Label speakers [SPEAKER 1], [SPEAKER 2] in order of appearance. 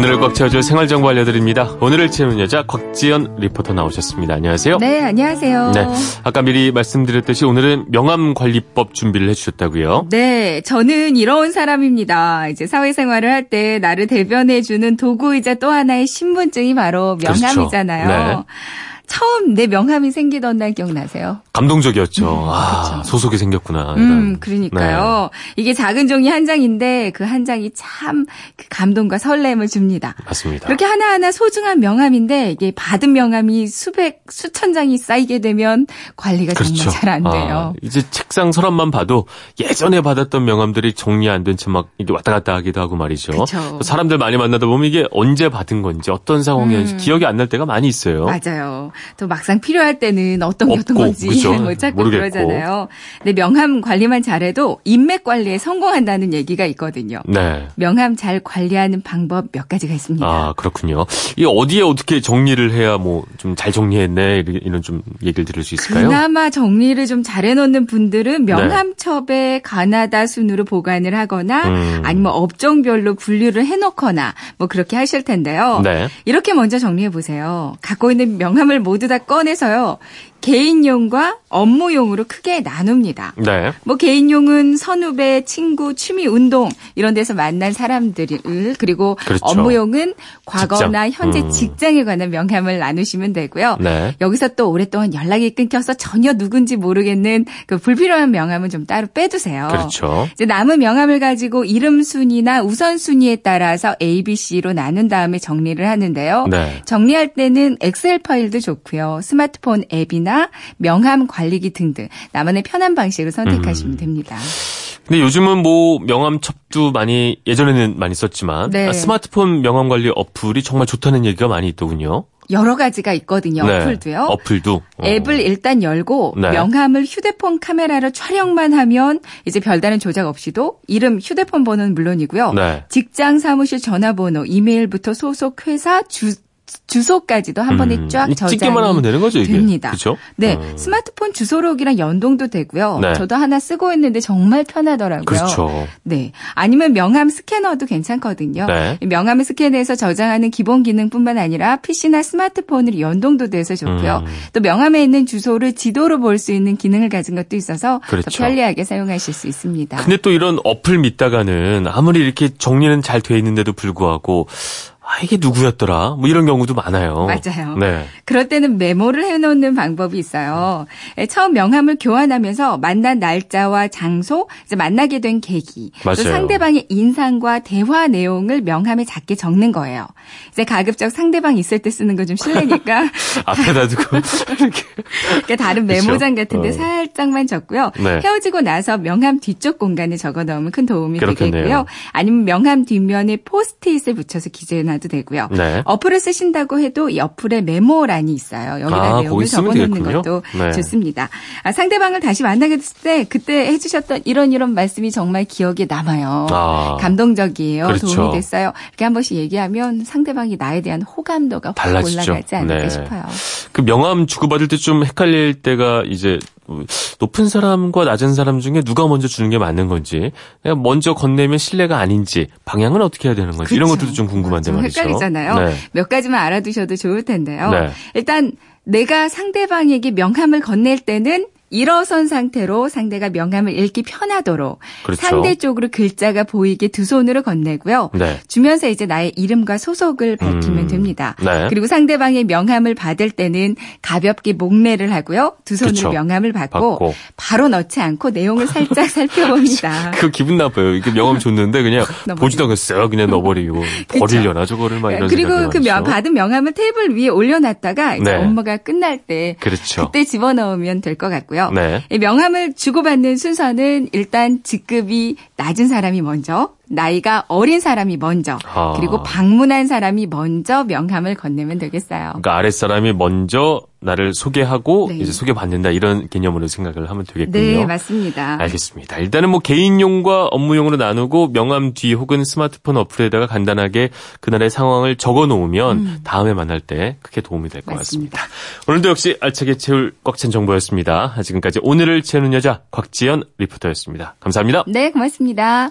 [SPEAKER 1] 오늘을 꽉 채워줄 생활정보 알려드립니다. 오늘을 채우는 여자 곽지연 리포터 나오셨습니다. 안녕하세요.
[SPEAKER 2] 네, 안녕하세요.
[SPEAKER 1] 네, 아까 미리 말씀드렸듯이 오늘은 명함관리법 준비를 해주셨다고요?
[SPEAKER 2] 네, 저는 이런 사람입니다. 이제 사회생활을 할 때 나를 대변해주는 도구이자 또 하나의 신분증이 바로 명함이잖아요.
[SPEAKER 1] 그렇죠. 네.
[SPEAKER 2] 처음 내 명함이 생기던 날 기억나세요?
[SPEAKER 1] 감동적이었죠.
[SPEAKER 2] 음,
[SPEAKER 1] 아,
[SPEAKER 2] 그렇죠.
[SPEAKER 1] 소속이 생겼구나.
[SPEAKER 2] 음,
[SPEAKER 1] 이런.
[SPEAKER 2] 그러니까요. 이게 작은 종이 한 장인데 그 한 장이 참 그 감동과 설렘을 줍니다.
[SPEAKER 1] 네, 맞습니다.
[SPEAKER 2] 그렇게 하나하나 소중한 명함인데 이게 받은 명함이 수백, 수천 장이 쌓이게 되면 관리가
[SPEAKER 1] 그렇죠.
[SPEAKER 2] 정말 잘 안 돼요.
[SPEAKER 1] 아, 이제 책상 서랍만 봐도 예전에 받았던 명함들이 정리 안 된 채 막 이게 왔다 갔다 하기도 하고 말이죠.
[SPEAKER 2] 그쵸.
[SPEAKER 1] 사람들 많이 만나다 보면 이게 언제 받은 건지 어떤 상황이었는지
[SPEAKER 2] 음.
[SPEAKER 1] 기억이 안 날 때가 많이 있어요.
[SPEAKER 2] 맞아요. 또 막상 필요할 때는 어떤 게 어떤 건지
[SPEAKER 1] 그죠?
[SPEAKER 2] 못 찾고
[SPEAKER 1] 모르겠고.
[SPEAKER 2] 그러잖아요. 근데 명함 관리만 잘해도 인맥 관리에 성공한다는 얘기가 있거든요.
[SPEAKER 1] 네.
[SPEAKER 2] 명함 잘 관리하는 방법 몇 가지가 있습니다.
[SPEAKER 1] 아, 그렇군요. 이 어디에 어떻게 정리를 해야 뭐 좀 잘 정리했네 이런- 좀 얘기를 들을 수 있을까요? 네.
[SPEAKER 2] 그나마 정리를 좀 잘해놓는 분들은 명함첩에 가나다 순으로 보관을 하거나
[SPEAKER 1] 음.
[SPEAKER 2] 아니면 업종별로 분류를 해놓거나 뭐 그렇게 하실 텐데요.
[SPEAKER 1] 네.
[SPEAKER 2] 이렇게 먼저 정리해 보세요. 갖고 있는 명함을 모두 다 꺼내서요. 개인용과 업무용으로 크게 나눕니다.
[SPEAKER 1] 네.
[SPEAKER 2] 뭐 개인용은 선후배, 친구, 취미, 운동 이런 데서 만난 사람들을 그리고
[SPEAKER 1] 그렇죠.
[SPEAKER 2] 업무용은 과거나
[SPEAKER 1] 직장.
[SPEAKER 2] 현재
[SPEAKER 1] 음.
[SPEAKER 2] 직장에 관한 명함을 나누시면 되고요.
[SPEAKER 1] 네.
[SPEAKER 2] 여기서 또 오랫동안 연락이 끊겨서 전혀 누군지 모르겠는 그 불필요한 명함은 좀 따로 빼두세요.
[SPEAKER 1] 그렇죠.
[SPEAKER 2] 이제 남은 명함을 가지고 이름 순위나 우선 순위에 따라서 A, B, C로 나눈 다음에 정리를 하는데요.
[SPEAKER 1] 네.
[SPEAKER 2] 정리할 때는 엑셀 파일도 좋고 요. 스마트폰 앱이나 명함 관리기 등등 나만의 편한 방식을 선택하시면
[SPEAKER 1] 음.
[SPEAKER 2] 됩니다.
[SPEAKER 1] 근데 요즘은 뭐 명함 첩도 많이 예전에는 많이 썼지만
[SPEAKER 2] 네.
[SPEAKER 1] 아, 스마트폰 명함 관리 어플이 정말 좋다는 얘기가 많이 있더군요.
[SPEAKER 2] 여러 가지가 있거든요.
[SPEAKER 1] 네.
[SPEAKER 2] 어플도요.
[SPEAKER 1] 어플도. 어.
[SPEAKER 2] 앱을 일단 열고
[SPEAKER 1] 네.
[SPEAKER 2] 명함을 휴대폰 카메라로 촬영만 하면 이제 별다른 조작 없이도 이름, 휴대폰 번호는 물론이고요.
[SPEAKER 1] 네.
[SPEAKER 2] 직장 사무실 전화번호, 이메일부터 소속 회사 주 주소까지도 한 번에
[SPEAKER 1] 음, 쫙이
[SPEAKER 2] 저장이
[SPEAKER 1] 찍기만 하면 되는 거죠, 이게.
[SPEAKER 2] 됩니다.
[SPEAKER 1] 그렇죠?
[SPEAKER 2] 네,
[SPEAKER 1] 음.
[SPEAKER 2] 스마트폰 주소록이랑 연동도 되고요.
[SPEAKER 1] 네.
[SPEAKER 2] 저도 하나 쓰고 있는데 정말 편하더라고요.
[SPEAKER 1] 그렇죠.
[SPEAKER 2] 네, 아니면 명함 스캐너도 괜찮거든요.
[SPEAKER 1] 네.
[SPEAKER 2] 명함을 스캔해서 저장하는 기본 기능뿐만 아니라 PC나 스마트폰으로 연동도 돼서 좋고요.
[SPEAKER 1] 음.
[SPEAKER 2] 또 명함에 있는 주소를 지도로 볼 수 있는 기능을 가진 것도 있어서
[SPEAKER 1] 그렇죠.
[SPEAKER 2] 더 편리하게 사용하실 수 있습니다.
[SPEAKER 1] 근데 또 이런 어플 믿다가는 아무리 이렇게 정리는 잘 돼 있는데도 불구하고 아, 이게 누구였더라? 뭐 이런 경우도 많아요.
[SPEAKER 2] 맞아요.
[SPEAKER 1] 네.
[SPEAKER 2] 그럴 때는 메모를 해놓는 방법이 있어요. 예, 처음 명함을 교환하면서 만난 날짜와 장소, 이제 만나게 된 계기,
[SPEAKER 1] 맞아요.
[SPEAKER 2] 또 상대방의 인상과 대화 내용을 명함에 작게 적는 거예요. 이제 가급적 상대방 있을 때 쓰는 거 좀 실례니까
[SPEAKER 1] 앞에다 두고 이렇게.
[SPEAKER 2] 그러니까 다른
[SPEAKER 1] 그렇죠.
[SPEAKER 2] 메모장 같은데
[SPEAKER 1] 어.
[SPEAKER 2] 살짝만 적고요.
[SPEAKER 1] 네.
[SPEAKER 2] 헤어지고 나서 명함 뒤쪽 공간에 적어 넣으면 큰 도움이
[SPEAKER 1] 그렇겠네요.
[SPEAKER 2] 되겠고요. 아니면 명함 뒷면에 포스트잇을 붙여서 기재해 놔도 되고요.
[SPEAKER 1] 네.
[SPEAKER 2] 어플을 쓰신다고 해도 이 어플에 메모란이 있어요. 여기다
[SPEAKER 1] 아,
[SPEAKER 2] 내용을 적어놓는. 것도
[SPEAKER 1] 네.
[SPEAKER 2] 좋습니다. 아, 상대방을 다시 만나게 됐을 때 그때 해주셨던 이런 이런 말씀이 정말 기억에 남아요.
[SPEAKER 1] 아.
[SPEAKER 2] 감동적이에요.
[SPEAKER 1] 그렇죠.
[SPEAKER 2] 도움이 됐어요. 이렇게 한 번씩 얘기하면 상대방이 나에 대한 호감도가 확
[SPEAKER 1] 달라지죠.
[SPEAKER 2] 올라가지 않을까
[SPEAKER 1] 네.
[SPEAKER 2] 싶어요.
[SPEAKER 1] 그 명함 주고받을 때 좀 헷갈릴 때가 이제 높은 사람과 낮은 사람 중에 누가 먼저 주는 게 맞는 건지 그냥 먼저 건네면 신뢰가 아닌지 방향은 어떻게 해야 되는 건지 이런
[SPEAKER 2] 그렇죠.
[SPEAKER 1] 것들도 좀 궁금한데
[SPEAKER 2] 좀
[SPEAKER 1] 말이죠.
[SPEAKER 2] 헷갈리잖아요.
[SPEAKER 1] 네.
[SPEAKER 2] 몇 가지만 알아두셔도 좋을 텐데요.
[SPEAKER 1] 네.
[SPEAKER 2] 일단 내가 상대방에게 명함을 건넬 때는 일어선 상태로 상대가 명함을 읽기 편하도록
[SPEAKER 1] 그렇죠.
[SPEAKER 2] 상대 쪽으로 글자가 보이게 두 손으로 건네고요.
[SPEAKER 1] 네.
[SPEAKER 2] 주면서 이제 나의 이름과 소속을 밝히면
[SPEAKER 1] 음,
[SPEAKER 2] 됩니다.
[SPEAKER 1] 네.
[SPEAKER 2] 그리고 상대방의 명함을 받을 때는 가볍게 목례를 하고요. 두 손으로
[SPEAKER 1] 그쵸.
[SPEAKER 2] 명함을 받고,
[SPEAKER 1] 받고.
[SPEAKER 2] 바로 넣지 않고 내용을 살짝 살펴봅니다.
[SPEAKER 1] 그 기분 나빠요. 이게 명함 줬는데 그냥. 보지도 않고 쓱 그냥 넣어버리고 버리려나 저거를 막 이런
[SPEAKER 2] 네, 그리고 그 명. 받은 명함을 테이블 위에 올려놨다가 이제
[SPEAKER 1] 네.
[SPEAKER 2] 업무가 끝날 때
[SPEAKER 1] 그렇죠.
[SPEAKER 2] 그때 집어넣으면 될 것 같고요.
[SPEAKER 1] 네.
[SPEAKER 2] 이 명함을 주고받는 순서는 일단 직급이 낮은 사람이 먼저, 나이가 어린 사람이 먼저,
[SPEAKER 1] 아.
[SPEAKER 2] 그리고 방문한 사람이 먼저 명함을 건네면 되겠어요.
[SPEAKER 1] 그러니까 아랫사람이 먼저 나를 소개하고
[SPEAKER 2] 네.
[SPEAKER 1] 이제 소개받는다 이런 개념으로 생각을 하면 되겠군요.
[SPEAKER 2] 네, 맞습니다.
[SPEAKER 1] 알겠습니다. 일단은 뭐 개인용과 업무용으로 나누고 명함 뒤 혹은 스마트폰 어플에다가 간단하게 그날의 상황을 적어 놓으면 다음에 만날 때 크게 도움이 될것
[SPEAKER 2] 음.
[SPEAKER 1] 같습니다. 오늘도 역시 알차게 채울 꽉 찬 정보였습니다. 지금까지 오늘을 채우는 여자 곽지연 리포터였습니다. 감사합니다.
[SPEAKER 2] 네, 고맙습니다.